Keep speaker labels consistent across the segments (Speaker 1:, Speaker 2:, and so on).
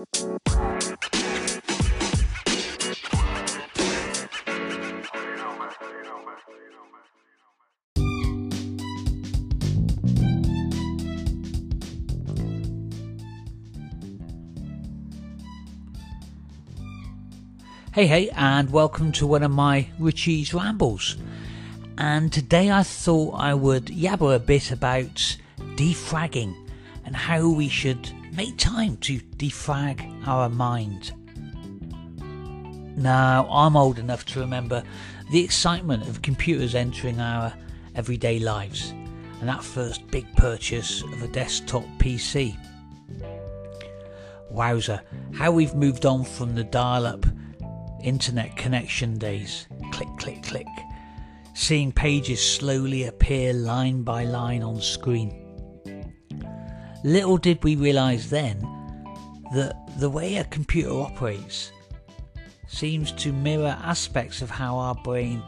Speaker 1: Hey, hey, and welcome to one of my Richie's Rambles. And today I thought I would yabber a bit about defragging and how we should make time to defrag our mind. Now, I'm old enough to remember the excitement of computers entering our everyday lives and that first big purchase of a desktop PC. Wowzer, how we've moved on from the dial up internet connection days. Click, click, click. Seeing pages slowly appear line by line on screen. Little did we realise then that the way a computer operates seems to mirror aspects of how our brain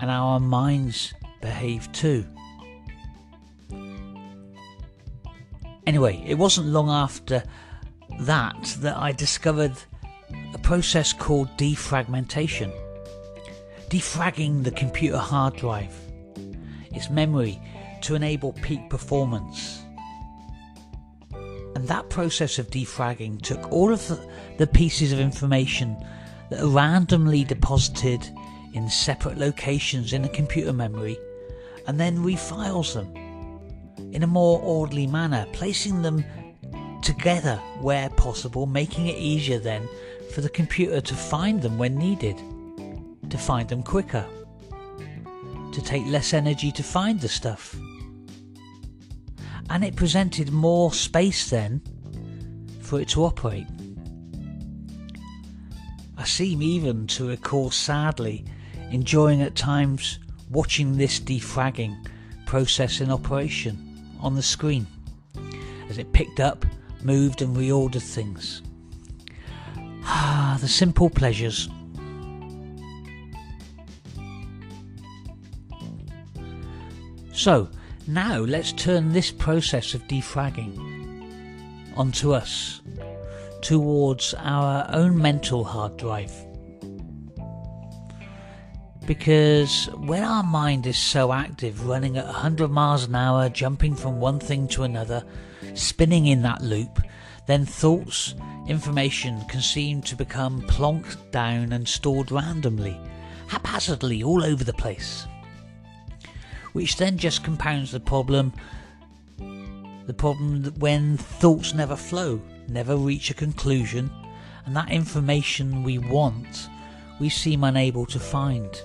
Speaker 1: and our minds behave too. Anyway, it wasn't long after that that I discovered a process called defragmentation. Defragging the computer hard drive, its memory to enable peak performance. And that process of defragging took all of the, pieces of information that are randomly deposited in separate locations in the computer memory and then refiles them in a more orderly manner, placing them together where possible, making it easier then for the computer to find them when needed, to find them quicker, to take less energy to find the stuff. And it presented more space then for it to operate. I seem even to recall sadly enjoying at times watching this defragging process in operation on the screen as it picked up, moved, and reordered things. Ah, the simple pleasures. So, now let's turn this process of defragging onto us, towards our own mental hard drive. Because when our mind is so active, running at 100 miles an hour, jumping from one thing to another, spinning in that loop, then thoughts information can seem to become plonked down and stored randomly, haphazardly all over the place. Which then just compounds the problem the problem that when thoughts never flow, never reach a conclusion, and that information we want we seem unable to find.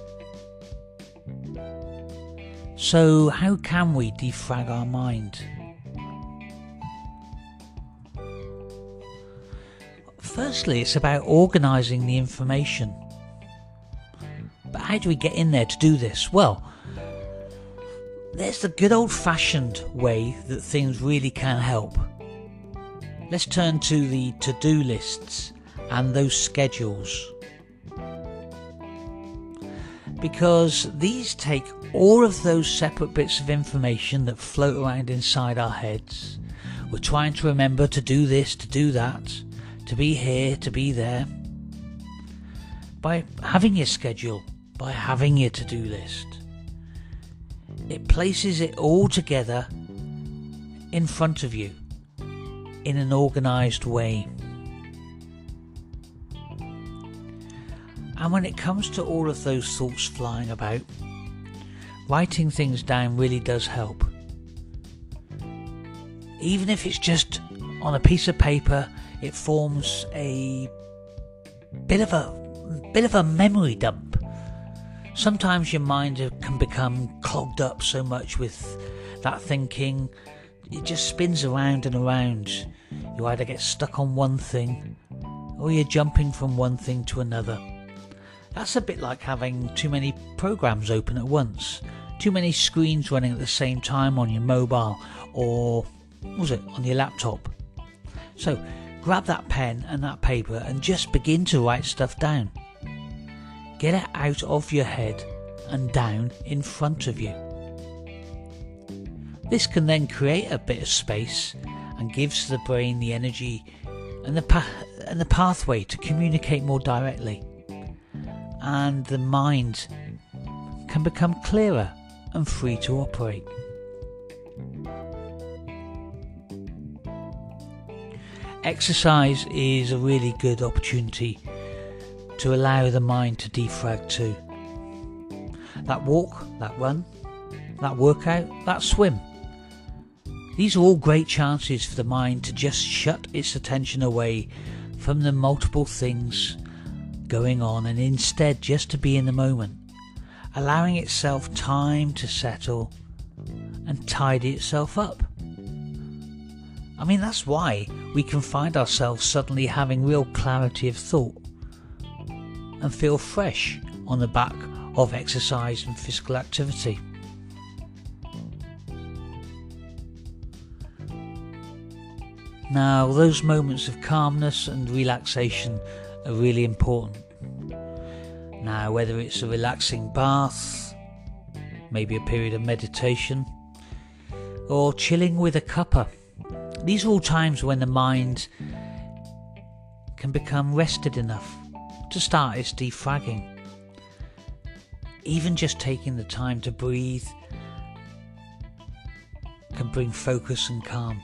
Speaker 1: So, how can we defrag our mind? Firstly, it's about organising the information. But how do we get in there to do this? Well, there's the good old fashioned way that things really can help. Let's turn to the to do lists and those schedules. Because these take all of those separate bits of information that float around inside our heads. We're trying to remember to do this, to do that to be here, to be there. By having your schedule, by having your to do list, it places it all together in front of you in an organized way. And when it comes to all of those thoughts flying about, writing things down really does help. Even if it's just on a piece of paper it forms a bit of a bit of a memory dump. Sometimes your mind can become clogged up so much with that thinking, it just spins around and around. You either get stuck on one thing or you're jumping from one thing to another. That's a bit like having too many programs open at once, too many screens running at the same time on your mobile or was it on your laptop. So grab that pen and that paper and just begin to write stuff down. Get it out of your head and down in front of you. This can then create a bit of space and gives the brain the energy and the pa- and the pathway to communicate more directly. And the mind can become clearer and free to operate. Exercise is a really good opportunity to allow the mind to defrag too. That walk, that run, that workout, that swim. These are all great chances for the mind to just shut its attention away from the multiple things going on and instead just to be in the moment, allowing itself time to settle and tidy itself up. I mean, that's why we can find ourselves suddenly having real clarity of thought and feel fresh on the back of exercise and physical activity. Now, those moments of calmness and relaxation are really important. Now, whether it's a relaxing bath, maybe a period of meditation, or chilling with a cuppa, these are all times when the mind can become rested enough to start is defragging. Even just taking the time to breathe can bring focus and calm.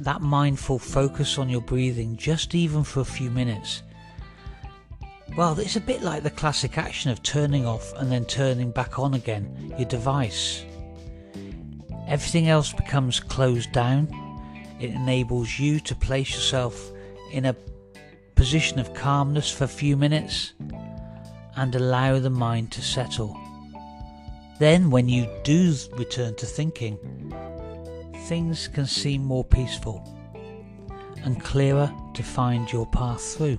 Speaker 1: That mindful focus on your breathing, just even for a few minutes. Well, it's a bit like the classic action of turning off and then turning back on again your device. Everything else becomes closed down. It enables you to place yourself in a position of calmness for a few minutes and allow the mind to settle. Then, when you do return to thinking, things can seem more peaceful and clearer to find your path through.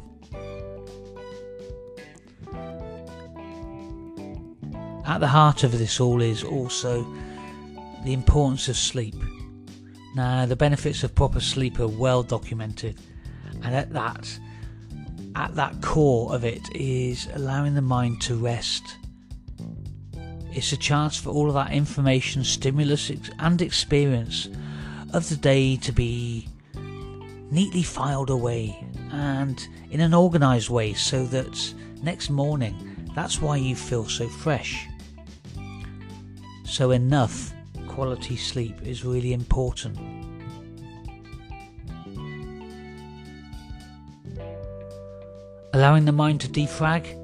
Speaker 1: At the heart of this all is also the importance of sleep. Now, the benefits of proper sleep are well documented, and at that, at that core of it is allowing the mind to rest. It's a chance for all of that information, stimulus, and experience of the day to be neatly filed away and in an organized way so that next morning that's why you feel so fresh. So, enough quality sleep is really important. Allowing the mind to defrag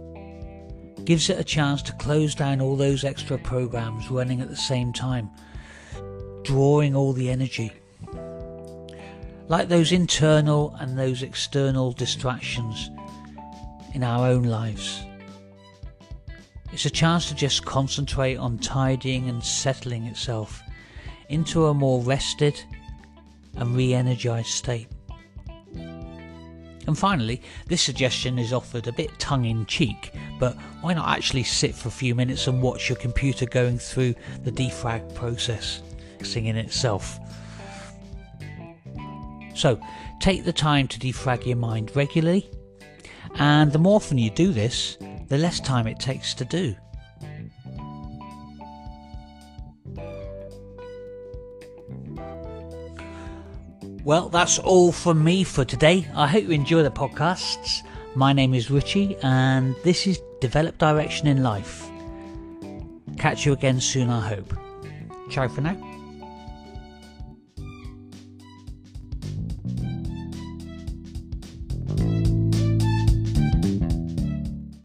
Speaker 1: gives it a chance to close down all those extra programs running at the same time, drawing all the energy. Like those internal and those external distractions in our own lives. It's a chance to just concentrate on tidying and settling itself into a more rested and re energized state. And finally, this suggestion is offered a bit tongue in cheek, but why not actually sit for a few minutes and watch your computer going through the defrag process, singing itself? So, take the time to defrag your mind regularly, and the more often you do this, the less time it takes to do. Well, that's all from me for today. I hope you enjoy the podcasts. My name is Richie, and this is Develop Direction in Life. Catch you again soon, I hope. Ciao for now.